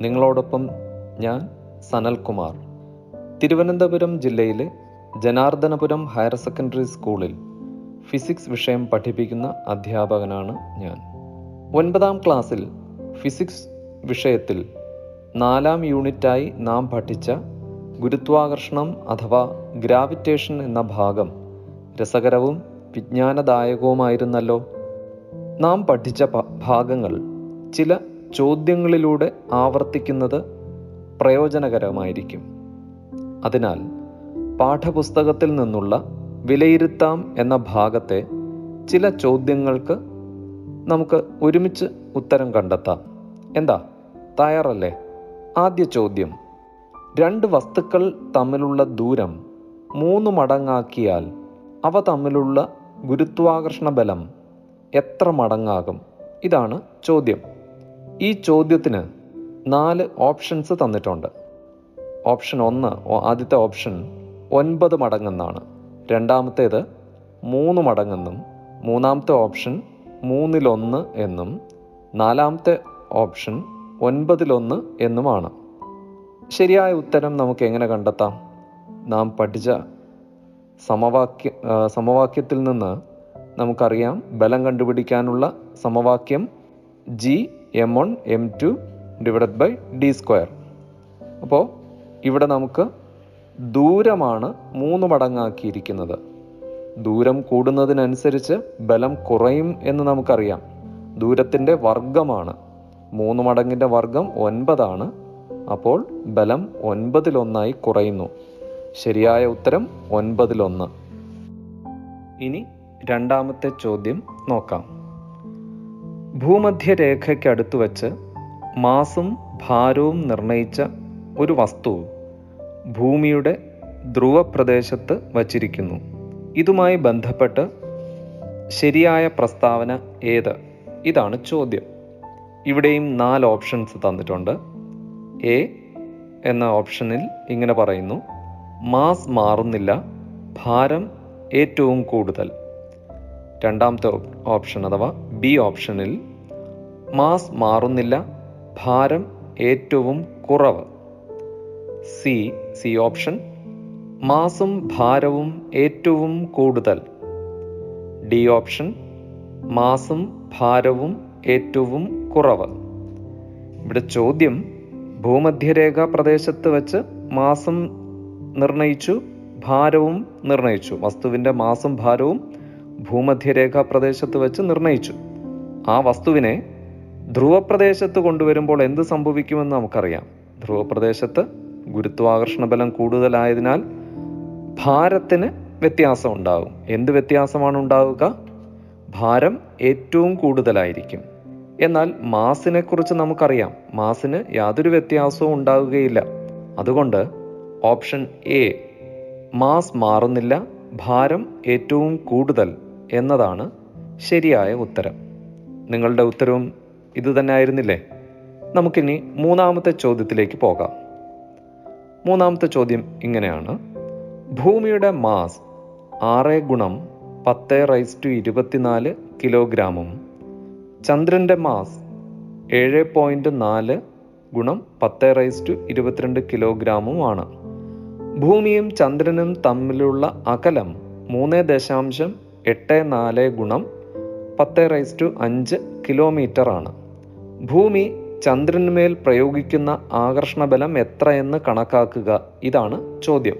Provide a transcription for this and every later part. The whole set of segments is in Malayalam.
നിങ്ങളോടൊപ്പം ഞാൻ സനൽകുമാർ. തിരുവനന്തപുരം ജില്ലയിലെ ജനാർദ്ദനപുരം ഹയർ സെക്കൻഡറി സ്കൂളിൽ ഫിസിക്സ് വിഷയം പഠിപ്പിക്കുന്ന അധ്യാപകനാണ് ഞാൻ. ഒൻപതാം ക്ലാസ്സിൽ ഫിസിക്സ് വിഷയത്തിൽ നാലാം യൂണിറ്റായി നാം പഠിച്ച ഗുരുത്വാകർഷണം അഥവാ ഗ്രാവിറ്റേഷൻ എന്ന ഭാഗം രസകരവും വിജ്ഞാനദായകവുമായിരുന്നല്ലോ. നാം പഠിച്ച ഭാഗങ്ങൾ ചില ചോദ്യങ്ങളിലൂടെ ആവർത്തിക്കുന്നത് പ്രയോജനകരമായിരിക്കും. അതിനാൽ പാഠപുസ്തകത്തിൽ നിന്നുള്ള വിലയിരുത്താം എന്ന ഭാഗത്തെ ചില ചോദ്യങ്ങൾക്ക് നമുക്ക് ഒരുമിച്ച് ഉത്തരം കണ്ടെത്താം. എന്താ? തയ്യാറല്ലേ? ആദ്യ ചോദ്യം. രണ്ട് വസ്തുക്കൾ തമ്മിലുള്ള ദൂരം മൂന്ന് മടങ്ങാക്കിയാൽ അവ തമ്മിലുള്ള ഗുരുത്വാകർഷണ ബലം എത്ര മടങ്ങാകും? ഇതാണ് ചോദ്യം. ഈ ചോദ്യത്തിന് നാല് ഓപ്ഷൻസ് തന്നിട്ടുണ്ട്. ഓപ്ഷൻ ഒന്ന് ആദ്യത്തെ ഓപ്ഷൻ ഒൻപത് മടങ്ങെന്നാണ്. രണ്ടാമത്തേത് മൂന്ന് മടങ്ങെന്നും മൂന്നാമത്തെ ഓപ്ഷൻ മൂന്നിലൊന്ന് എന്നും നാലാമത്തെ ഓപ്ഷൻ ഒൻപതിലൊന്ന് എന്നുമാണ്. ശരിയായ ഉത്തരം നമുക്ക് എങ്ങനെ കണ്ടെത്താം? നാം പഠിച്ച സമവാക്യ സമവാക്യത്തിൽ നിന്ന് നമുക്കറിയാം ബലം കണ്ടുപിടിക്കാനുള്ള സമവാക്യം G M one M two divided by D square അപ്പോൾ ഇവിടെ നമുക്ക് ദൂരമാണ് മൂന്ന് മടങ്ങാക്കിയിരിക്കുന്നത്. ദൂരം കൂടുന്നതിനനുസരിച്ച് ബലം കുറയും എന്ന് നമുക്കറിയാം. ദൂരത്തിന്റെ വർഗമാണ് മൂന്ന് മടങ്ങിന്റെ വർഗം ഒൻപതാണ്. അപ്പോൾ ബലം ഒൻപതിലൊന്നായി കുറയുന്നു. ശരിയായ ഉത്തരം ഒൻപതിലൊന്ന്. ഇനി രണ്ടാമത്തെ ചോദ്യം നോക്കാം. ഭൂമധ്യരേഖയ്ക്കടുത്ത് വച്ച് മാസും ഭാരവും നിർണയിച്ച ഒരു വസ്തു ഭൂമിയുടെ ധ്രുവപ്രദേശത്ത് വച്ചിരിക്കുന്നു. ഇതുമായി ബന്ധപ്പെട്ട് ശരിയായ പ്രസ്താവന ഏത്? ഇതാണ് ചോദ്യം. ഇവിടെയും നാല് ഓപ്ഷൻസ് തന്നിട്ടുണ്ട്. എ എന്ന ഓപ്ഷനിൽ ഇങ്ങനെ പറയുന്നു. മാസ് മാറുന്നില്ല. ഭാരം ഏറ്റവും കൂടുതൽ. രണ്ടാമത്തെ ഓപ്ഷൻ അഥവാ ബി ഓപ്ഷനിൽ മാസ് മാറുന്നില്ല ഭാരം ഏറ്റവും കുറവ്. സി സി ഓപ്ഷൻ മാസും ഭാരവും ഏറ്റവും കൂടുതൽ. ഡി ഓപ്ഷൻ മാസും ഭാരവും ഏറ്റവും കുറവ്. ഇവിടെ ചോദ്യം ഭൂമധ്യരേഖ പ്രദേശത്ത് വെച്ച് മാസം നിർണയിച്ചു ഭാരവും നിർണയിച്ചു. വസ്തുവിന്റെ മാസും ഭാരവും ഭൂമധ്യരേഖ പ്രദേശത്ത് വെച്ച് നിർണയിച്ചു. ആ വസ്തുവിനെ ധ്രുവപ്രദേശത്ത് കൊണ്ടുവരുമ്പോൾ എന്ത് സംഭവിക്കുമെന്ന് നമുക്കറിയാം. ധ്രുവപ്രദേശത്ത് ഗുരുത്വാകർഷണ ബലം കൂടുതലായതിനാൽ ഭാരത്തിന് വ്യത്യാസം ഉണ്ടാകും. എന്ത് വ്യത്യാസമാണ് ഉണ്ടാവുക? ഭാരം ഏറ്റവും കൂടുതലായിരിക്കും. എന്നാൽ മാസിനെ കുറിച്ച് നമുക്കറിയാം. മാസിന് യാതൊരു വ്യത്യാസവും ഉണ്ടാവുകയില്ല അതുകൊണ്ട് ഓപ്ഷൻ എ മാസ് മാറുന്നില്ല ഭാരം ഏറ്റവും കൂടുതൽ. എന്നതാണ് ശരിയായ ഉത്തരം. നിങ്ങളുടെ ഉത്തരവും ഇതുതന്നെ ആയിരുന്നില്ലേ നമുക്കിനി മൂന്നാമത്തെ ചോദ്യത്തിലേക്ക് പോകാം. മൂന്നാമത്തെ ചോദ്യം ഇങ്ങനെയാണ്. ഭൂമിയുടെ മാസ് ആറ് ഗുണം പത്ത് റൈസ് ടു ഇരുപത്തിനാല് കിലോഗ്രാമും ചന്ദ്രന്റെ മാസ് ഏഴ് പോയിന്റ് നാല് ഗുണം പത്ത് റൈസ് ടു ഇരുപത്തിരണ്ട് കിലോഗ്രാമുമാണ് ഭൂമിയും ചന്ദ്രനും തമ്മിലുള്ള അകലം മൂന്ന് ദശാംശം എട്ട് നാല് ഗുണം പത്ത് റൈസ് ടു അഞ്ച് കിലോമീറ്റർ ആണ്. ഭൂമി ചന്ദ്രന്മേൽ പ്രയോഗിക്കുന്ന ആകർഷണബലം എത്രയെന്ന് കണക്കാക്കുക? ഇതാണ് ചോദ്യം.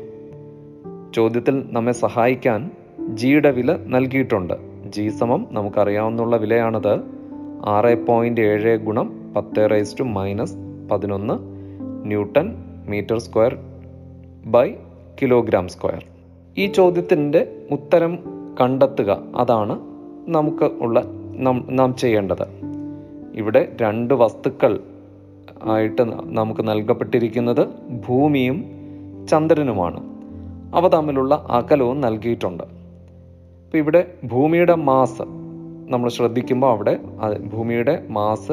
ചോദ്യത്തിൽ നമ്മെ സഹായിക്കാൻ ജിയുടെ വില നൽകിയിട്ടുണ്ട്. ജി സമം നമുക്കറിയാവുന്ന വിലയാണത്. ആറ് പോയിന്റ് ഏഴ് ഗുണം പത്ത് റൈസ് ടു മൈനസ് പതിനൊന്ന് newton metre square by kilogram square. ഈ ചോദ്യത്തിന്റെ ഉത്തരം കണ്ടെത്തുക. അതാണ് നമുക്ക് ഉള്ള നാം ചെയ്യേണ്ടത്. ഇവിടെ രണ്ട് വസ്തുക്കൾ ആയിട്ട് നമുക്ക് നൽകപ്പെട്ടിരിക്കുന്നത് ഭൂമിയും ചന്ദ്രനുമാണ്. അവ തമ്മിലുള്ള അകലവും നൽകിയിട്ടുണ്ട്. അപ്പോൾ ഇവിടെ ഭൂമിയുടെ മാസ് നമ്മൾ ശ്രദ്ധിക്കുമ്പോൾ അവിടെ ഭൂമിയുടെ മാസ്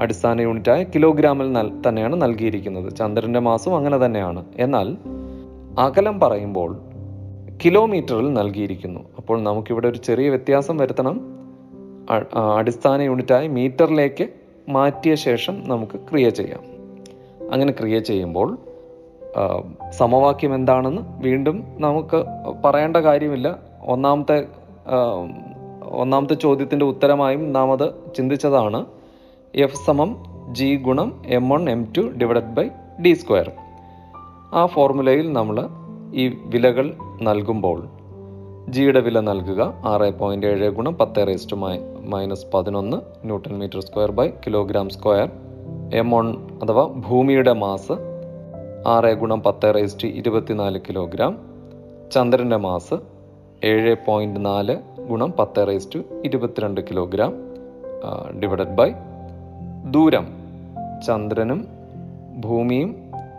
അടിസ്ഥാന യൂണിറ്റായ കിലോഗ്രാമിൽ നൽ തന്നെയാണ് നൽകിയിരിക്കുന്നത്. ചന്ദ്രന്റെ മാസും അങ്ങനെ തന്നെയാണ്. എന്നാൽ അകലം പറയുമ്പോൾ കിലോമീറ്ററിൽ നൽകിയിരിക്കുന്നു. അപ്പോൾ നമുക്കിവിടെ ഒരു ചെറിയ വ്യത്യാസം വരുത്തണം. അടിസ്ഥാന യൂണിറ്റായി മീറ്ററിലേക്ക് മാറ്റിയ ശേഷം നമുക്ക് ക്രിയ ചെയ്യാം. അങ്ങനെ ക്രിയ ചെയ്യുമ്പോൾ സമവാക്യം എന്താണെന്ന് വീണ്ടും നമുക്ക് പറയേണ്ട കാര്യമില്ല. ഒന്നാമത്തെ ഒന്നാമത്തെ ചോദ്യത്തിന്റെ ഉത്തരമായും നാം അത് ചിന്തിച്ചതാണ്. എഫ് സമം ജി ഗുണം M one M two divided by D square ആ ഫോർമുലയിൽ നമ്മൾ ഈ വിലകൾ നൽകുമ്പോൾ ജിയുടെ വില നൽകുക. ആറ് പോയിന്റ് ഏഴ് ഗുണം പത്ത് റേസ്റ്റ് മൈനസ് പതിനൊന്ന് newton metre square by kilogram square M one അഥവാ ഭൂമിയുടെ മാസ് ആറ് ഗുണം പത്ത് റേസ്റ്റ് ഇരുപത്തിനാല് കിലോഗ്രാം ചന്ദ്രന്റെ മാസ് ഏഴ് പോയിന്റ് നാല് ഗുണം പത്ത് റേസ്റ്റ് ഇരുപത്തിരണ്ട് കിലോഗ്രാം ഡിവൈഡഡ് ബൈ ദൂരം. ചന്ദ്രനും ഭൂമിയും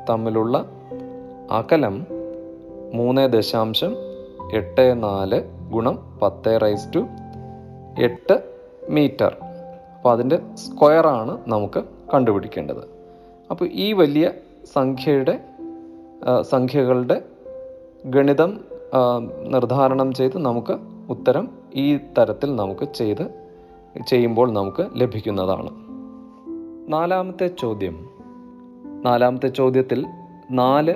തമ്മിലുള്ള അകലം മൂന്ന് ദശാംശം എട്ട് നാല് ഗുണം പത്ത് റൈസ് ടു എട്ട് മീറ്റർ. അപ്പോൾ അതിന്റെ സ്ക്വയറാണ് നമുക്ക് കണ്ടുപിടിക്കേണ്ടത്. അപ്പോൾ ഈ വലിയ സംഖ്യയുടെ സംഖ്യകളുടെ ഗണിതം നിർദ്ധാരണം ചെയ്ത് നമുക്ക് ഉത്തരം ഈ തരത്തിൽ നമുക്ക് ചെയ്ത് ചെയ്യുമ്പോൾ നമുക്ക് ലഭിക്കുന്നതാണ്. നാലാമത്തെ ചോദ്യം. നാലാമത്തെ ചോദ്യത്തിൽ നാല്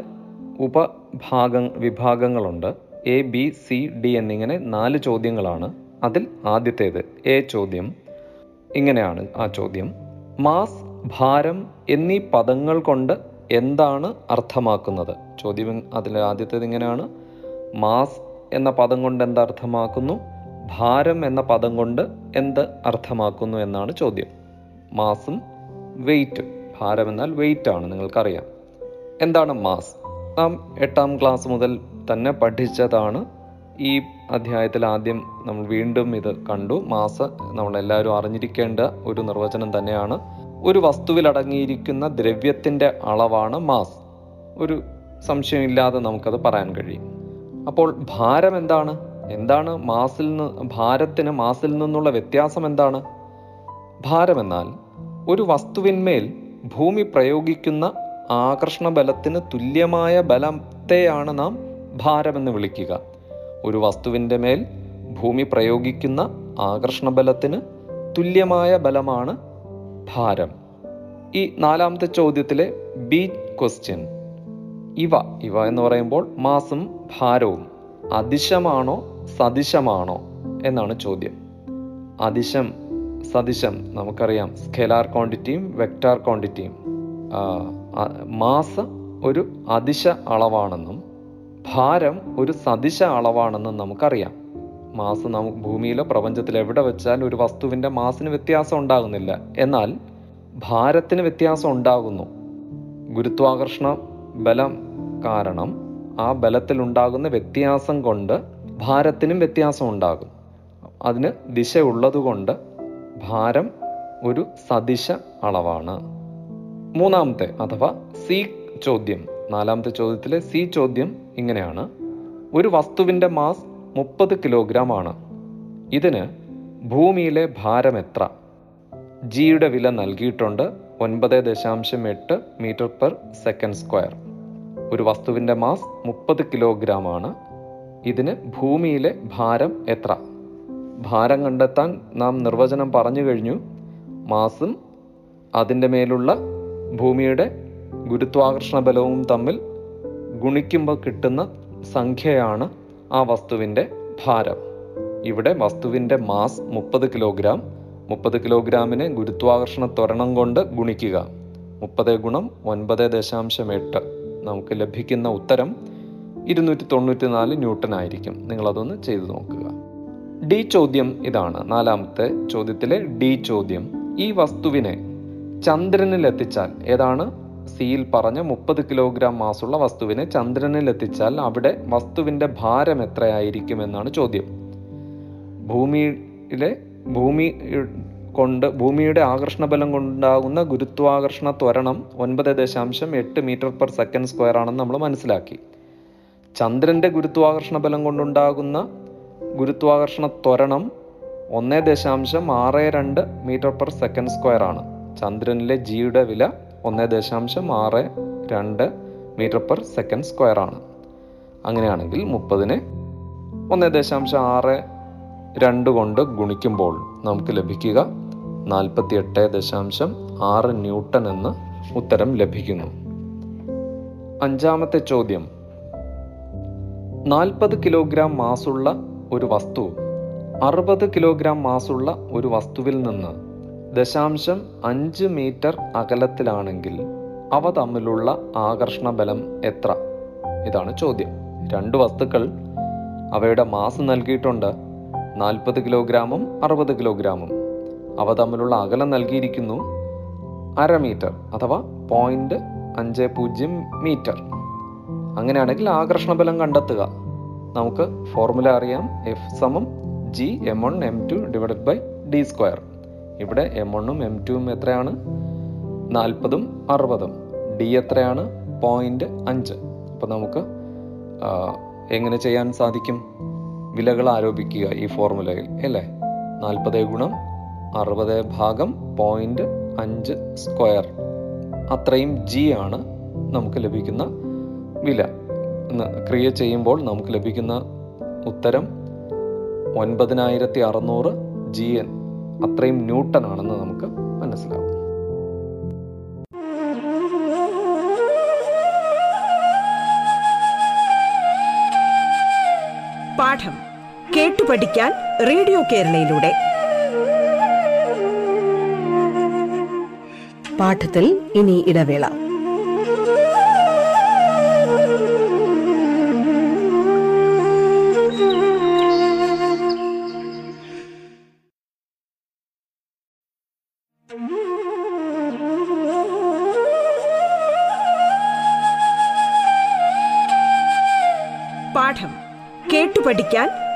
ഉപഭാഗ വിഭാഗങ്ങളുണ്ട്. എ ബി സി ഡി എന്നിങ്ങനെ നാല് ചോദ്യങ്ങളാണ് അതിൽ ആദ്യത്തേത്. എ ചോദ്യം. ഇങ്ങനെയാണ് ആ ചോദ്യം. മാസ് ഭാരം എന്നീ പദങ്ങൾ കൊണ്ട് എന്താണ് അർത്ഥമാക്കുന്നത്? ചോദ്യം അതിൽ ആദ്യത്തേത് ഇങ്ങനെയാണ്. മാസ് എന്ന പദം കൊണ്ട് എന്ത് അർത്ഥമാക്കുന്നു? ഭാരം എന്ന പദം കൊണ്ട് എന്ത് അർത്ഥമാക്കുന്നു എന്നാണ് ചോദ്യം. മാസും വെയിറ്റ്. ഭാരം എന്നാൽ വെയിറ്റ് ആണ് നിങ്ങൾക്കറിയാം. എന്താണ് മാസ്? നാം എട്ടാം ക്ലാസ് മുതൽ തന്നെ പഠിച്ചതാണ്. ഈ അധ്യായത്തിൽ ആദ്യം നമ്മൾ വീണ്ടും ഇത് കണ്ടു. മാസ് നമ്മളെല്ലാവരും അറിഞ്ഞിരിക്കേണ്ട ഒരു നിർവചനം തന്നെയാണ്. ഒരു വസ്തുവിൽ അടങ്ങിയിരിക്കുന്ന ദ്രവ്യത്തിന്റെ അളവാണ് മാസ്. ഒരു സംശയമില്ലാതെ നമുക്കത് പറയാൻ കഴിയും. അപ്പോൾ ഭാരം എന്താണ്? എന്താണ് മാസിൽ നിന്ന് ഭാരത്തിന് മാസിൽ നിന്നുള്ള വ്യത്യാസം എന്താണ്? ഭാരമെന്നാൽ ഒരു വസ്തുവിന്മേൽ ഭൂമി പ്രയോഗിക്കുന്ന ആകർഷണ ബലത്തിന് തുല്യമായ ബലത്തെയാണ് നാം ഭാരമെന്ന് വിളിക്കുക. ഒരു വസ്തുവിന്റെ മേൽ ഭൂമി പ്രയോഗിക്കുന്ന ആകർഷണ ബലത്തിന് തുല്യമായ ബലമാണ് ഭാരം. ഈ നാലാമത്തെ ചോദ്യത്തിലെ ബി ക്വസ്റ്റ്യൻ ഇവ ഇവ എന്ന് പറയുമ്പോൾ മാസും ഭാരവും. അതിശമാണോ സദിശമാണോ എന്നാണ് ചോദ്യം. അതിശം സദിശം നമുക്കറിയാം. സ്കെലാർ ക്വാണ്ടിറ്റിയും വെക്ടാർ ക്വാണ്ടിറ്റിയും. മാസ് ഒരു അതിശ അളവാണെന്നും ഭാരം ഒരു സദിശ അളവാണെന്നും നമുക്കറിയാം. മാസ് നമുക്ക് ഭൂമിയിലോ പ്രപഞ്ചത്തിലോ എവിടെ വെച്ചാൽ ഒരു വസ്തുവിന്റെ മാസിന് വ്യത്യാസം ഉണ്ടാകുന്നില്ല. എന്നാൽ ഭാരത്തിന് വ്യത്യാസം ഉണ്ടാകുന്നു. ഗുരുത്വാകർഷണ ബലം കാരണം ആ ബലത്തിലുണ്ടാകുന്ന വ്യത്യാസം കൊണ്ട് ഭാരത്തിനും വ്യത്യാസം ഉണ്ടാകും. അതിന് ദിശ ഉള്ളതുകൊണ്ട് ഭാരം ഒരു സദിശ അളവാണ്. മൂന്നാമത്തെ അഥവാ സി ചോദ്യം. നാലാമത്തെ ചോദ്യത്തിലെ സി ചോദ്യം ഇങ്ങനെയാണ്. ഒരു വസ്തുവിന്റെ മാസ് മുപ്പത് കിലോഗ്രാം ആണ്. ഇതിന് ഭൂമിയിലെ ഭാരം എത്ര? ജിയുടെ വില നൽകിയിട്ടുണ്ട് ഒൻപത് ദശാംശം എട്ട് മീറ്റർ പെർ സെക്കൻഡ് സ്ക്വയർ. ഒരു വസ്തുവിന്റെ മാസ് മുപ്പത് കിലോഗ്രാം ആണ്. ഇതിന് ഭൂമിയിലെ ഭാരം എത്ര? ഭാരം കണ്ടെത്താൻ നാം നിർവചനം പറഞ്ഞു കഴിഞ്ഞു. മാസും അതിന്റെ മേലുള്ള ഭൂമിയുടെ ഗുരുത്വാകർഷണ ബലവും തമ്മിൽ ഗുണിക്കുമ്പോൾ കിട്ടുന്ന സംഖ്യയാണ് ആ വസ്തുവിന്റെ ഭാരം. ഇവിടെ വസ്തുവിന്റെ മാസ് മുപ്പത് കിലോഗ്രാം. മുപ്പത് കിലോഗ്രാമിനെ ഗുരുത്വാകർഷണ ത്വരണം കൊണ്ട് ഗുണിക്കുക. മുപ്പത് ഗുണം ഒൻപത് ദശാംശം എട്ട്. നമുക്ക് ലഭിക്കുന്ന ഉത്തരം ഇരുന്നൂറ്റി തൊണ്ണൂറ്റി നാല് ന്യൂട്ടൺ ആയിരിക്കും. നിങ്ങളതൊന്ന് ചെയ്തു നോക്കുക. ഡി ചോദ്യം ഇതാണ്. നാലാമത്തെ ചോദ്യത്തിലെ ഡി ചോദ്യം. ഈ വസ്തുവിനെ ചന്ദ്രനിൽ എത്തിച്ചാൽ ഏതാണ്? സിയിൽ പറഞ്ഞ മുപ്പത് കിലോഗ്രാം മാസുള്ള വസ്തുവിനെ ചന്ദ്രനിൽ എത്തിച്ചാൽ അവിടെ വസ്തുവിന്റെ ഭാരം എത്രയായിരിക്കും എന്നാണ് ചോദ്യം. ഭൂമിയിലെ ഭൂമി കൊണ്ട് ഭൂമിയുടെ ആകർഷണബലം കൊണ്ടുണ്ടാകുന്ന ഗുരുത്വാകർഷണ ത്വരണം ഒൻപത് ദശാംശം എട്ട് മീറ്റർ പെർ സെക്കൻഡ് സ്ക്വയർ ആണെന്ന് നമ്മൾ മനസ്സിലാക്കി. ചന്ദ്രന്റെ ഗുരുത്വാകർഷണ ബലം കൊണ്ടുണ്ടാകുന്ന ഗുരുത്വാകർഷണ ത്വരണം ഒന്ന് ദശാംശം ആറ് രണ്ട് മീറ്റർ പെർ സെക്കൻഡ് സ്ക്വയർ ആണ്. ചന്ദ്രനിലെ ജിയുടെ വില ഒന്ന് ദശാംശം ആറ് രണ്ട് മീറ്റർ പെർ സെക്കൻഡ് സ്ക്വയർ ആണ്. അങ്ങനെയാണെങ്കിൽ മുപ്പതിനെ ഒന്ന് ദശാംശം ആറ് രണ്ട് കൊണ്ട് ഗുണിക്കുമ്പോൾ നമുക്ക് ലഭിക്കുക നാൽപ്പത്തി എട്ട് ദശാംശം ആറ് ന്യൂട്ടൺ എന്ന് ഉത്തരം ലഭിക്കുന്നു. അഞ്ചാമത്തെ ചോദ്യം. നാൽപ്പത് കിലോഗ്രാം മാസുള്ള ഒരു വസ്തു അറുപത് കിലോഗ്രാം മാസുള്ള ഒരു വസ്തുവിൽ നിന്ന് ദശാംശം അഞ്ച് മീറ്റർ അകലത്തിലാണെങ്കിൽ അവ തമ്മിലുള്ള ആകർഷണ ബലം എത്ര? ഇതാണ് ചോദ്യം. രണ്ട് വസ്തുക്കൾ അവയുടെ മാസ് നൽകിയിട്ടുണ്ട്. നാൽപ്പത് കിലോഗ്രാമും അറുപത് കിലോഗ്രാമും. അവ തമ്മിലുള്ള അകലം നൽകിയിരിക്കുന്നു അര മീറ്റർ അഥവാ പോയിന്റ് അഞ്ച് പൂജ്യം മീറ്റർ. അങ്ങനെയാണെങ്കിൽ ആകർഷണ ബലം കണ്ടെത്തുക. നമുക്ക് ഫോർമുല അറിയാം. എഫ് സമം G M one M two divided by D square ഇവിടെ എം വണ്ണും എം ടുവും എത്രയാണ്? നാൽപ്പതും അറുപതും. ഡി എത്രയാണ്? പോയിന്റ് അഞ്ച്. അപ്പോൾ നമുക്ക് എങ്ങനെ ചെയ്യാൻ സാധിക്കും? വിലകൾ ആരോപിക്കുക ഈ ഫോർമുലയിൽ അല്ലേ? നാൽപ്പത് ഗുണം അറുപത് ഭാഗം പോയിന്റ് അഞ്ച് സ്ക്വയർ അത്രയും ജി ആണ് നമുക്ക് ലഭിക്കുന്ന വില. ക്രിയ ചെയ്യുമ്പോൾ നമുക്ക് ലഭിക്കുന്ന ഉത്തരം ഒൻപതിനായിരത്തി അറുന്നൂറ് ജി എൻ അത്രയും ന്യൂട്ടൺ ആണെന്ന് നമുക്ക് മനസ്സിലാവും. പാഠം കേട്ടു പഠിക്കാൻ റേഡിയോ കേരളയിലൂടെ. പാഠത്തിൽ ഇനി ഇടവേള.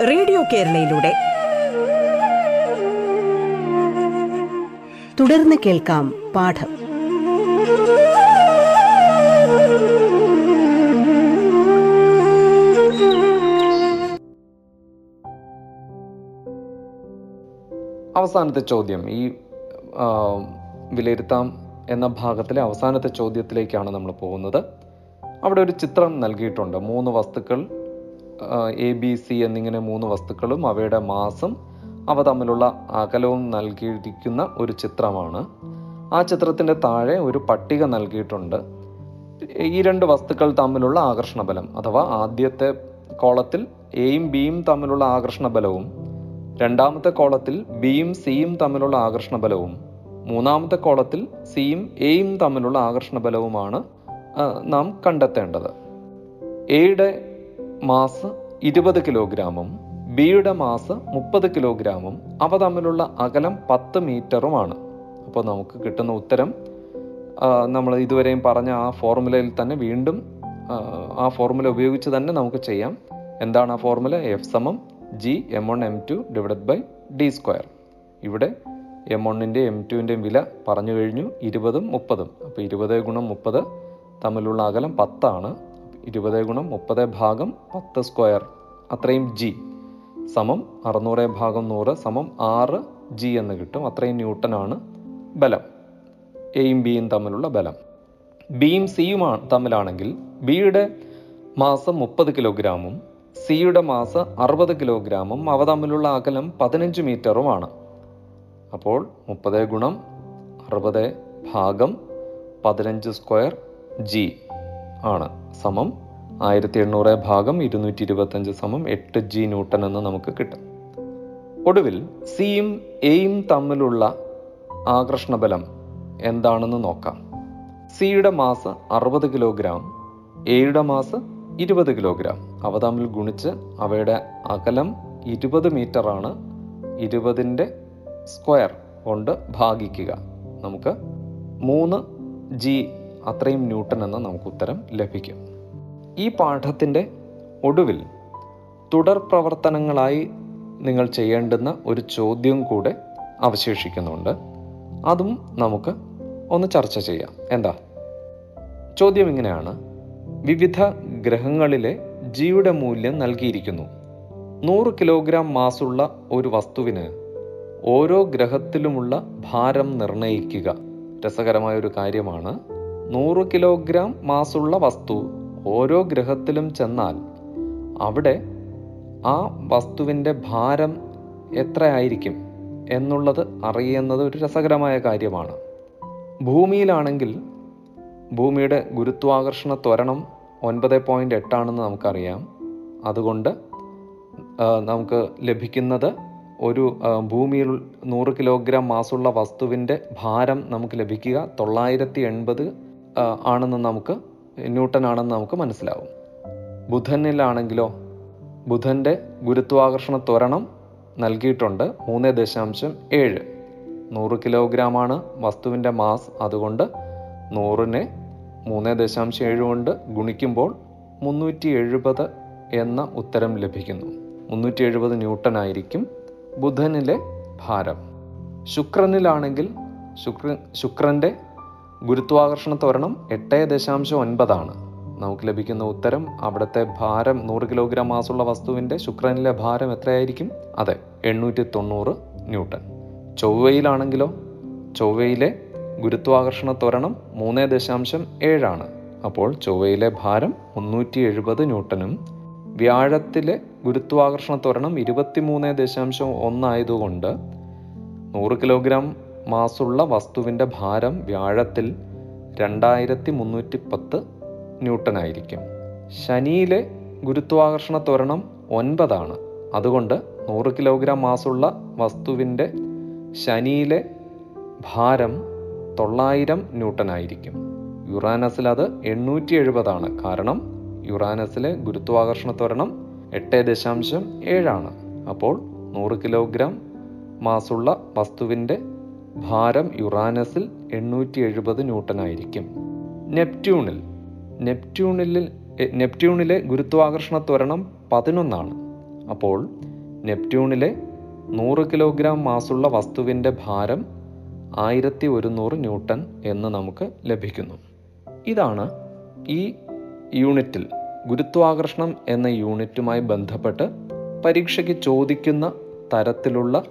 റേഡിയോ കേരളയിലൂടെ. തുടർന്ന് കേൾക്കാം പാഠം. അവസാനത്തെ ചോദ്യം. ഈ വിലയിരുത്താം എന്ന ഭാഗത്തിലെ അവസാനത്തെ ചോദ്യത്തിലേക്കാണ് നമ്മൾ പോകുന്നത്. അവിടെ ഒരു ചിത്രം നൽകിയിട്ടുണ്ട്. മൂന്ന് വസ്തുക്കൾ എ ബി സി എന്നിങ്ങനെ മൂന്ന് വസ്തുക്കളും അവയുടെ മാസം അവ തമ്മിലുള്ള അകലവും നൽകിയിരിക്കുന്ന ഒരു ചിത്രമാണ്. ആ ചിത്രത്തിന്റെ താഴെ ഒരു പട്ടിക നൽകിയിട്ടുണ്ട്. ഈ രണ്ട് വസ്തുക്കൾ തമ്മിലുള്ള ആകർഷണ ബലം അഥവാ ആദ്യത്തെ കോളത്തിൽ എയും ബിയും തമ്മിലുള്ള ആകർഷണ ബലവും രണ്ടാമത്തെ കോളത്തിൽ ബിയും സിയും തമ്മിലുള്ള ആകർഷണ ബലവും മൂന്നാമത്തെ കോളത്തിൽ സിയും എയും തമ്മിലുള്ള ആകർഷണ ബലവുമാണ് നാം കണ്ടെത്തേണ്ടത്. എയുടെ മാസ് ഇരുപത് കിലോഗ്രാമും ബിയുടെ മാസ് മുപ്പത് കിലോഗ്രാമും അവ തമ്മിലുള്ള അകലം പത്ത് മീറ്ററുമാണ്. അപ്പോൾ നമുക്ക് കിട്ടുന്ന ഉത്തരം നമ്മൾ ഇതുവരെയും പറഞ്ഞ ആ ഫോർമുലയിൽ തന്നെ വീണ്ടും ആ, ഫോർമുല ഉപയോഗിച്ച് തന്നെ നമുക്ക് ചെയ്യാം. എന്താണ് ആ ഫോർമുല? എഫ് സമം G M one M two divided by D square. ഇവിടെ എം വണ്ണിന്റെ എം ടുവിന്റെയും വില പറഞ്ഞു കഴിഞ്ഞു ഇരുപതും മുപ്പതും. അപ്പോൾ ഇരുപത് ഗുണം മുപ്പത് തമ്മിലുള്ള അകലം പത്താണ്. ഇരുപത് ഗുണം മുപ്പത് ഭാഗം പത്ത് സ്ക്വയർ. അത്രയും ജി സമം അറുന്നൂറ് ഭാഗം നൂറ് സമം ആറ് ജി എന്ന് കിട്ടും. അത്രയും ന്യൂട്ടനാണ് ബലം. എയും ബിയും തമ്മിലുള്ള ബലം. ബിയും സിയും തമ്മിലാണെങ്കിൽ ബിയുടെ മാസം മുപ്പത് കിലോഗ്രാമും സിയുടെ മാസം അറുപത് കിലോഗ്രാമും അവ തമ്മിലുള്ള അകലം പതിനഞ്ച് മീറ്ററുമാണ് അപ്പോൾ മുപ്പത് ഗുണം അറുപത് ഭാഗം പതിനഞ്ച് സ്ക്വയർ ജി ആണ്. സമം ആയിരത്തി എണ്ണൂറ് ഭാഗം ഇരുന്നൂറ്റി ഇരുപത്തഞ്ച് സമം എട്ട് ജി ന്യൂട്ടൺ എന്ന് നമുക്ക് കിട്ടും. ഒടുവിൽ സിയും എയും തമ്മിലുള്ള ആകർഷണബലം എന്താണെന്ന് നോക്കാം. സിയുടെ മാസ് അറുപത് കിലോഗ്രാം എയുടെ മാസ് ഇരുപത് കിലോഗ്രാം. അവ തമ്മിൽ ഗുണിച്ച് അവയുടെ അകലം ഇരുപത് ആണ് ഇരുപതിന്റെ സ്ക്വയർ കൊണ്ട് ഭാഗിക്കുക. നമുക്ക് മൂന്ന് ജി അത്രയും ന്യൂട്ടൺ എന്ന് നമുക്ക് ഉത്തരം ലഭിക്കും. ഈ പാഠത്തിന്റെ ഒടുവിൽ തുടർ പ്രവർത്തനങ്ങളായി നിങ്ങൾ ചെയ്യേണ്ടുന്ന ഒരു ചോദ്യം കൂടെ അവശേഷിക്കുന്നുണ്ട്. അതും നമുക്ക് ഒന്ന് ചർച്ച ചെയ്യാം. എന്താ? ചോദ്യം ഇങ്ങനെയാണ്. വിവിധ ഗ്രഹങ്ങളിലെ ജിയുടെ മൂല്യം നൽകിയിരിക്കുന്നു. നൂറ് കിലോഗ്രാം മാസുള്ള ഒരു വസ്തുവിന് ഓരോ ഗ്രഹത്തിലുമുള്ള ഭാരം നിർണയിക്കുക രസകരമായ ഒരു കാര്യമാണ്. നൂറ് കിലോഗ്രാം മാസുള്ള വസ്തു ഓരോ ഗ്രഹത്തിലും ചെന്നാൽ അവിടെ ആ വസ്തുവിന്റെ ഭാരം എത്രയായിരിക്കും എന്നുള്ളത് അറിയുന്നത് ഒരു രസകരമായ കാര്യമാണ്. ഭൂമിയിലാണെങ്കിൽ ഭൂമിയുടെ ഗുരുത്വാകർഷണ ത്വരണം ഒൻപത് പോയിന്റ് എട്ടാണെന്ന് നമുക്കറിയാം. അതുകൊണ്ട് നമുക്ക് ലഭിക്കുന്നത് ഒരു ഭൂമിയിൽ നൂറ് കിലോഗ്രാം മാസുള്ള വസ്തുവിന്റെ ഭാരം നമുക്ക് ലഭിക്കുക തൊള്ളായിരത്തി എൺപത് ആണെന്ന് നമുക്ക് ന്യൂട്ടൺ ആണെന്ന് നമുക്ക് മനസ്സിലാവും. ബുധനിലാണെങ്കിലോ? ബുധന്റെ ഗുരുത്വാകർഷണ ത്വരണം നൽകിയിട്ടുണ്ട് മൂന്ന് ദശാംശം ഏഴ്. നൂറ് കിലോഗ്രാമാണ് വസ്തുവിന്റെ മാസ്. അതുകൊണ്ട് നൂറിനെ മൂന്ന് ദശാംശം ഏഴ് കൊണ്ട് ഗുണിക്കുമ്പോൾ മുന്നൂറ്റി എഴുപത് എന്ന ഉത്തരം ലഭിക്കുന്നു. മുന്നൂറ്റി എഴുപത് ന്യൂട്ടൺ ആയിരിക്കും ബുധനിലെ ഭാരം. ശുക്രനിലാണെങ്കിൽ ശുക്ര ശുക്രന്റെ ഗുരുത്വാകർഷണ ത്വരണം എട്ട് ദശാംശം ഒൻപതാണ്. നമുക്ക് ലഭിക്കുന്ന ഉത്തരം അവിടുത്തെ ഭാരം നൂറ് കിലോഗ്രാം മാസുള്ള വസ്തുവിന്റെ ശുക്രനിലെ ഭാരം എത്രയായിരിക്കും? അതെ എണ്ണൂറ്റി തൊണ്ണൂറ് ന്യൂട്ടൺ. ചൊവ്വയിലാണെങ്കിലോ? ചൊവ്വയിലെ ഗുരുത്വാകർഷണ ത്വരണം മൂന്ന് ദശാംശം ഏഴാണ്. അപ്പോൾ ചൊവ്വയിലെ ഭാരം മുന്നൂറ്റി എഴുപത് ന്യൂട്ടനും വ്യാഴത്തിലെ ഗുരുത്വാകർഷണ ത്വരണം ഇരുപത്തിമൂന്ന് ദശാംശം ഒന്നായതുകൊണ്ട് നൂറ് കിലോഗ്രാം മാസുള്ള വസ്തുവിന്റെ ഭാരം വ്യാഴത്തിൽ രണ്ടായിരത്തി മുന്നൂറ്റി പത്ത് ന്യൂട്ടനായിരിക്കും. ശനിയിലെ ഗുരുത്വാകർഷണ ത്വരണം ഒൻപതാണ്. അതുകൊണ്ട് നൂറ് കിലോഗ്രാം മാസുള്ള വസ്തുവിന്റെ ശനിയിലെ ഭാരം തൊള്ളായിരം ന്യൂട്ടനായിരിക്കും. യുറാനസിൽ അത് എണ്ണൂറ്റി എഴുപതാണ് കാരണം യുറാനസിലെ ഗുരുത്വാകർഷണ ത്വരണം എട്ട് ദശാംശം ഏഴാണ്. അപ്പോൾ നൂറ് കിലോഗ്രാം മാസുള്ള വസ്തുവിന്റെ ഭാരം യുറാനസിൽ എണ്ണൂറ്റി എഴുപത് ന്യൂട്ടനായിരിക്കും നെപ്റ്റ്യൂണിൽ നെപ്റ്റ്യൂണിൽ നെപ്റ്റ്യൂണിലെ ഗുരുത്വാകർഷണ ത്വരണം പതിനൊന്നാണ്. അപ്പോൾ നെപ്റ്റ്യൂണിലെ നൂറ് കിലോഗ്രാം മാസുള്ള വസ്തുവിന്റെ ഭാരം ആയിരത്തി ഒരുന്നൂറ് ന്യൂട്ടൺ എന്ന് നമുക്ക് ലഭിക്കുന്നു. ഇതാണ് ഈ യൂണിറ്റിൽ ഗുരുത്വാകർഷണം എന്ന യൂണിറ്റുമായി ബന്ധപ്പെട്ട് പരീക്ഷയ്ക്ക് ചോദിക്കുന്ന തരത്തിലുള്ള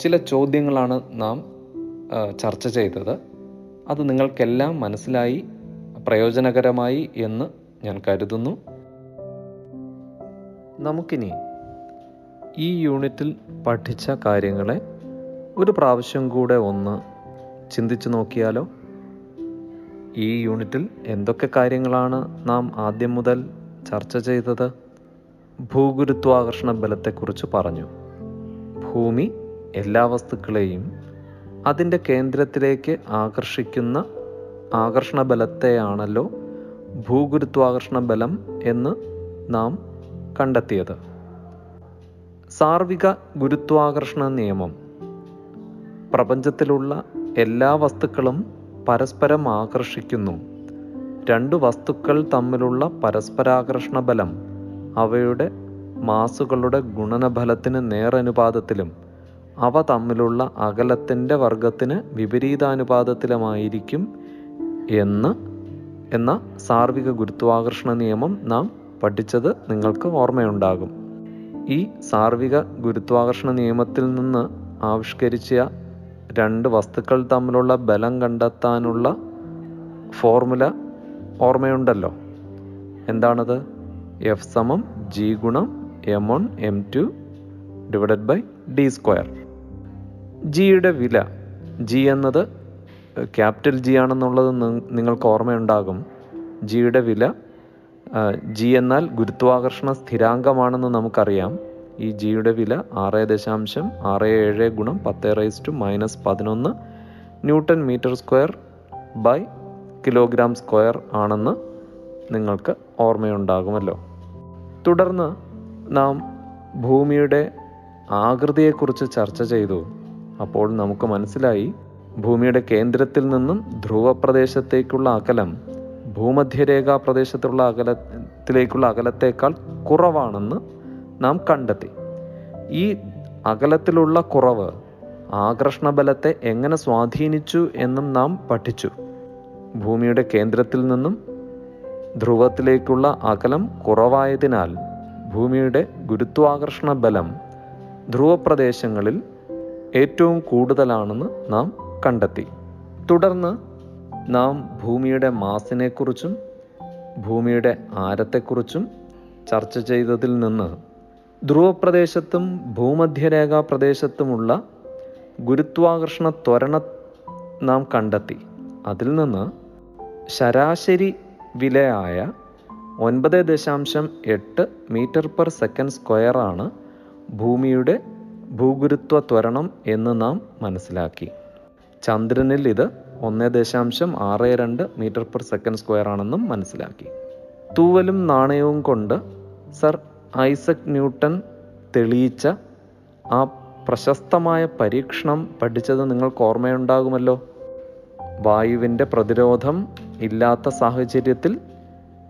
ചില ചോദ്യങ്ങളാണ് നാം ചർച്ച ചെയ്തത്. അത് നിങ്ങൾക്കെല്ലാം മനസ്സിലായി പ്രയോജനകരമായി എന്ന് ഞാൻ കരുതുന്നു. നമുക്കിനി ഈ യൂണിറ്റിൽ പഠിച്ച കാര്യങ്ങളെ ഒരു പ്രാവശ്യം കൂടെ ഒന്ന് ചിന്തിച്ചു നോക്കിയാലോ? ഈ യൂണിറ്റിൽ എന്തൊക്കെ കാര്യങ്ങളാണ് നാം ആദ്യം മുതൽ ചർച്ച ചെയ്തത്? ഭൂഗുരുത്വാകർഷണ ബലത്തെക്കുറിച്ച് പറഞ്ഞു. ഭൂമി എല്ലാ വസ്തുക്കളെയും അതിന്റെ കേന്ദ്രത്തിലേക്ക് ആകർഷിക്കുന്ന ആകർഷണ ബലത്തെയാണല്ലോ ഭൂഗുരുത്വാകർഷണ ബലം എന്ന് നാം കണ്ടെത്തിയത്. സാർവിക ഗുരുത്വാകർഷണ നിയമം. പ്രപഞ്ചത്തിലുള്ള എല്ലാ വസ്തുക്കളും പരസ്പരം ആകർഷിക്കുന്നു. രണ്ട് വസ്തുക്കൾ തമ്മിലുള്ള പരസ്പരാകർഷണ ബലം അവയുടെ മാസുകളുടെ ഗുണനഫലത്തിന് നേരനുപാതത്തിലും അവ തമ്മിലുള്ള അകലത്തിന്റെ വർഗത്തിന് വിപരീതാനുപാതത്തിലുമായിരിക്കും എന്ന് എന്ന സാർവിക ഗുരുത്വാകർഷണ നിയമം നാം പഠിച്ചത് നിങ്ങൾക്ക് ഓർമ്മയുണ്ടാകും. ഈ സാർവിക ഗുരുത്വാകർഷണ നിയമത്തിൽ നിന്ന് ആവിഷ്കരിച്ച രണ്ട് വസ്തുക്കൾ തമ്മിലുള്ള ബലം കണ്ടെത്താനുള്ള ഫോർമുല ഓർമ്മയുണ്ടല്ലോ. എന്താണത്? എഫ് സമം ജി ഗുണം M one M two divided by D square ജിയുടെ വില. ജി എന്നത് ക്യാപിറ്റൽ ജി ആണെന്നുള്ളത് നിങ്ങൾക്ക് ഓർമ്മയുണ്ടാകും. ജിയുടെ വില ജി എന്നാൽ ഗുരുത്വാകർഷണ സ്ഥിരാങ്കമാണെന്ന് നമുക്കറിയാം. ഈ ജിയുടെ വില ആറ് ദശാംശം ആറ് ഏഴ് ഗുണം പത്ത് റൈസ് ടു മൈനസ് പതിനൊന്ന് newton metre square by kilogram square ആണെന്ന് നിങ്ങൾക്ക് ഓർമ്മയുണ്ടാകുമല്ലോ. തുടർന്ന് നാം ഭൂമിയുടെ ആകൃതിയെക്കുറിച്ച് ചർച്ച ചെയ്തു. അപ്പോൾ നമുക്ക് മനസ്സിലായി ഭൂമിയുടെ കേന്ദ്രത്തിൽ നിന്നും ധ്രുവപ്രദേശത്തേക്കുള്ള അകലം ഭൂമധ്യരേഖാ പ്രദേശത്തുള്ള അകലത്തിലേക്കുള്ള അകലത്തേക്കാൾ കുറവാണെന്ന് നാം കണ്ടെത്തി. ഈ അകലത്തിലുള്ള കുറവ് ആകർഷണബലത്തെ എങ്ങനെ സ്വാധീനിച്ചു എന്നും നാം പഠിച്ചു. ഭൂമിയുടെ കേന്ദ്രത്തിൽ നിന്നും ധ്രുവത്തിലേക്കുള്ള അകലം കുറവായതിനാൽ ഭൂമിയുടെ ഗുരുത്വാകർഷണ ബലം ധ്രുവപ്രദേശങ്ങളിൽ ഏറ്റവും കൂടുതലാണെന്ന് നാം കണ്ടെത്തി. തുടർന്ന് നാം ഭൂമിയുടെ മാസിനെക്കുറിച്ചും ഭൂമിയുടെ ആരത്തെക്കുറിച്ചും ചർച്ച ചെയ്തതിൽ നിന്ന് ധ്രുവപ്രദേശത്തും ഭൂമധ്യരേഖാ പ്രദേശത്തുമുള്ള ഗുരുത്വാകർഷണ ത്വരണ നാം കണ്ടെത്തി. അതിൽ നിന്ന് ശരാശരി വിലയായ ഒൻപത് ദശാംശം എട്ട് മീറ്റർ പെർ സെക്കൻഡ് സ്ക്വയറാണ് ഭൂമിയുടെ ഭൂഗുരുത്വ ത്വരണം എന്ന് നാം മനസ്സിലാക്കി. ചന്ദ്രനിൽ ഇത് ഒന്ന് ദശാംശം ആറ് രണ്ട് മീറ്റർ പെർ സെക്കൻഡ് സ്ക്വയർ ആണെന്നും മനസ്സിലാക്കി. തൂവലും നാണയവും കൊണ്ട് സർ ഐസക് ന്യൂട്ടൺ തെളിയിച്ച ആ പ്രശസ്തമായ പരീക്ഷണം പഠിച്ചത് നിങ്ങൾക്ക് ഓർമ്മയുണ്ടാകുമല്ലോ? വായുവിന്റെ പ്രതിരോധം ഇല്ലാത്ത സാഹചര്യത്തിൽ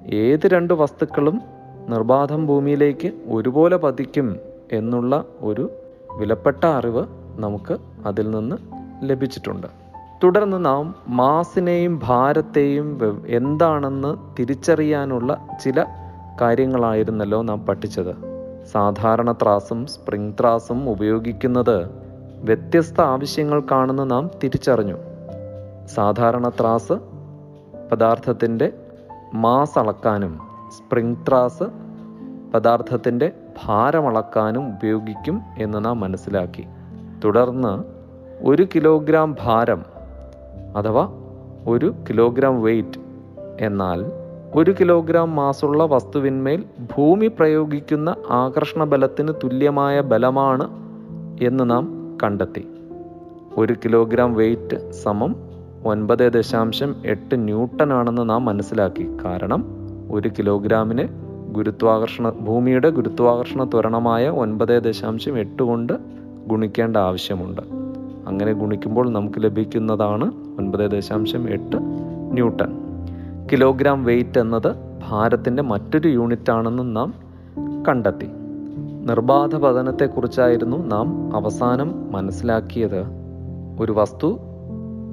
ഏത് രണ്ട് വസ്തുക്കളും നിർബാധം ഭൂമിയിലേക്ക് ഒരുപോലെ പതിക്കും എന്നുള്ള ഒരു വിലപ്പെട്ട അറിവ് നമുക്ക് അതിൽ നിന്ന് ലഭിച്ചിട്ടുണ്ട്. തുടർന്ന് നാം മാസിനെയും ഭാരത്തെയും എന്താണെന്ന് തിരിച്ചറിയാനുള്ള ചില കാര്യങ്ങളായിരുന്നല്ലോ നാം പഠിച്ചത്. സാധാരണ ത്രാസും സ്പ്രിംഗ് ത്രാസും ഉപയോഗിക്കുന്നത് വ്യത്യസ്ത ആവശ്യങ്ങൾക്കാണെന്ന് നാം തിരിച്ചറിഞ്ഞു. സാധാരണ ത്രാസ് പദാർത്ഥത്തിന്റെ മാസ് അളക്കാനും സ്പ്രിംഗ് ത്രാസ് പദാർത്ഥത്തിന്റെ ഭാരം അളക്കാനും ഉപയോഗിക്കും എന്ന് നാം മനസ്സിലാക്കി. തുടർന്ന് ഒരു കിലോഗ്രാം ഭാരം അഥവാ ഒരു കിലോഗ്രാം വെയിറ്റ് എന്നാൽ ഒരു കിലോഗ്രാം മാസുള്ള വസ്തുവിന്മേൽ ഭൂമി പ്രയോഗിക്കുന്ന ആകർഷണ ബലത്തിന് തുല്യമായ ബലമാണ് എന്ന് നാം കണ്ടെത്തി. ഒരു കിലോഗ്രാം വെയിറ്റ് സമം ഒൻപത് ദശാംശം എട്ട് ന്യൂട്ടൺ ആണെന്ന് നാം മനസ്സിലാക്കി. കാരണം ഒരു കിലോഗ്രാമിന് ഗുരുത്വാകർഷണ ഭൂമിയുടെ ഗുരുത്വാകർഷണ ത്വരണമായ ഒൻപത് ദശാംശം എട്ട് കൊണ്ട് ഗുണിക്കേണ്ട ആവശ്യമുണ്ട്. അങ്ങനെ ഗുണിക്കുമ്പോൾ നമുക്ക് ലഭിക്കുന്നതാണ് ഒൻപത് ദശാംശം എട്ട് ന്യൂട്ടൺ. കിലോഗ്രാം വെയിറ്റ് എന്നത് ഭാരത്തിന്റെ മറ്റൊരു യൂണിറ്റ് ആണെന്നും നാം കണ്ടെത്തി. നിർബാധ പതനത്തെക്കുറിച്ചായിരുന്നു നാം അവസാനം മനസ്സിലാക്കിയത്. ഒരു വസ്തു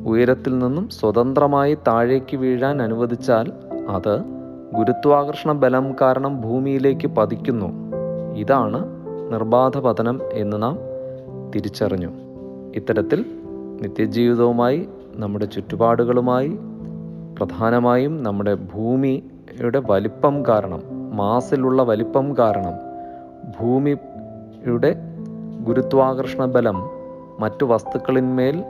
ഉയരത്തിൽ നിന്നും സ്വതന്ത്രമായി താഴേക്ക് വീഴാൻ അനുവദിച്ചാൽ അത് ഗുരുത്വാകർഷണ ബലം കാരണം ഭൂമിയിലേക്ക് പതിക്കുന്നു. ഇതാണ് നിർബാധ പതനം എന്ന് നാം തിരിച്ചറിഞ്ഞു. ഇത്തരത്തിൽ നിത്യജീവിതവുമായി നമ്മുടെ ചുറ്റുപാടുകളുമായി പ്രധാനമായും നമ്മുടെ ഭൂമിയുടെ വലിപ്പം കാരണം മാസിലുള്ള വലിപ്പം കാരണം ഭൂമിയുടെ ഗുരുത്വാകർഷണ ബലം മറ്റു വസ്തുക്കളിന്മേൽ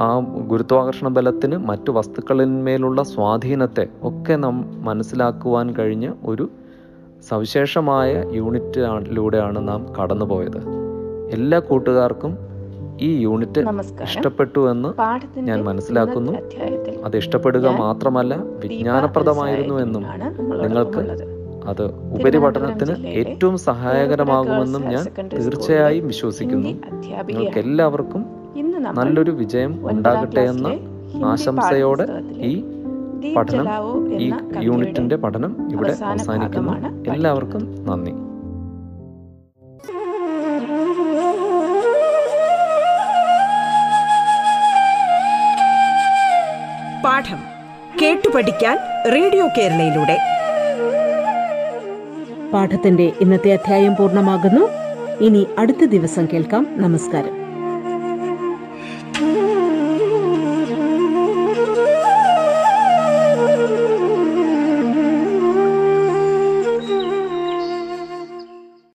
ആ ഗുരുത്വാകർഷണ ബലത്തിന് മറ്റു വസ്തുക്കളിന്മേലുള്ള സ്വാധീനത്തെ ഒക്കെ നാം മനസ്സിലാക്കുവാൻ കഴിഞ്ഞ ഒരു സവിശേഷമായ യൂണിറ്റിലൂടെയാണ് നാം കടന്നുപോയത് എല്ലാ കൂട്ടുകാർക്കും ഈ യൂണിറ്റ് ഇഷ്ടപ്പെട്ടു എന്ന് ഞാൻ മനസ്സിലാക്കുന്നു. അത് ഇഷ്ടപ്പെടുക മാത്രമല്ല വിജ്ഞാനപ്രദമായിരുന്നു എന്നും നിങ്ങൾക്ക്. അത് ഉപരിപഠനത്തിന് ഏറ്റവും സഹായകരമാകുമെന്നും ഞാൻ തീർച്ചയായും വിശ്വസിക്കുന്നു നിങ്ങൾക്ക് എല്ലാവർക്കും ഇന്ന് നല്ലൊരു വിജയം ഉണ്ടാകട്ടെ എന്ന ആശംസയോടെ ഈ പഠനം ഈ എന്ന യൂണിറ്റിന്റെ പഠനം ഇവിടെ അവസാനിക്കുന്നു. എല്ലാവർക്കും നന്ദി. പാഠം കേട്ടു പഠിക്കാൻ റേഡിയോ കേരളയിലൂടെ. പാഠത്തിന്റെ ഇന്നത്തെ അധ്യായം പൂർണമാകുന്നു. ഇനി അടുത്ത ദിവസം കേൾക്കാം. നമസ്കാരം.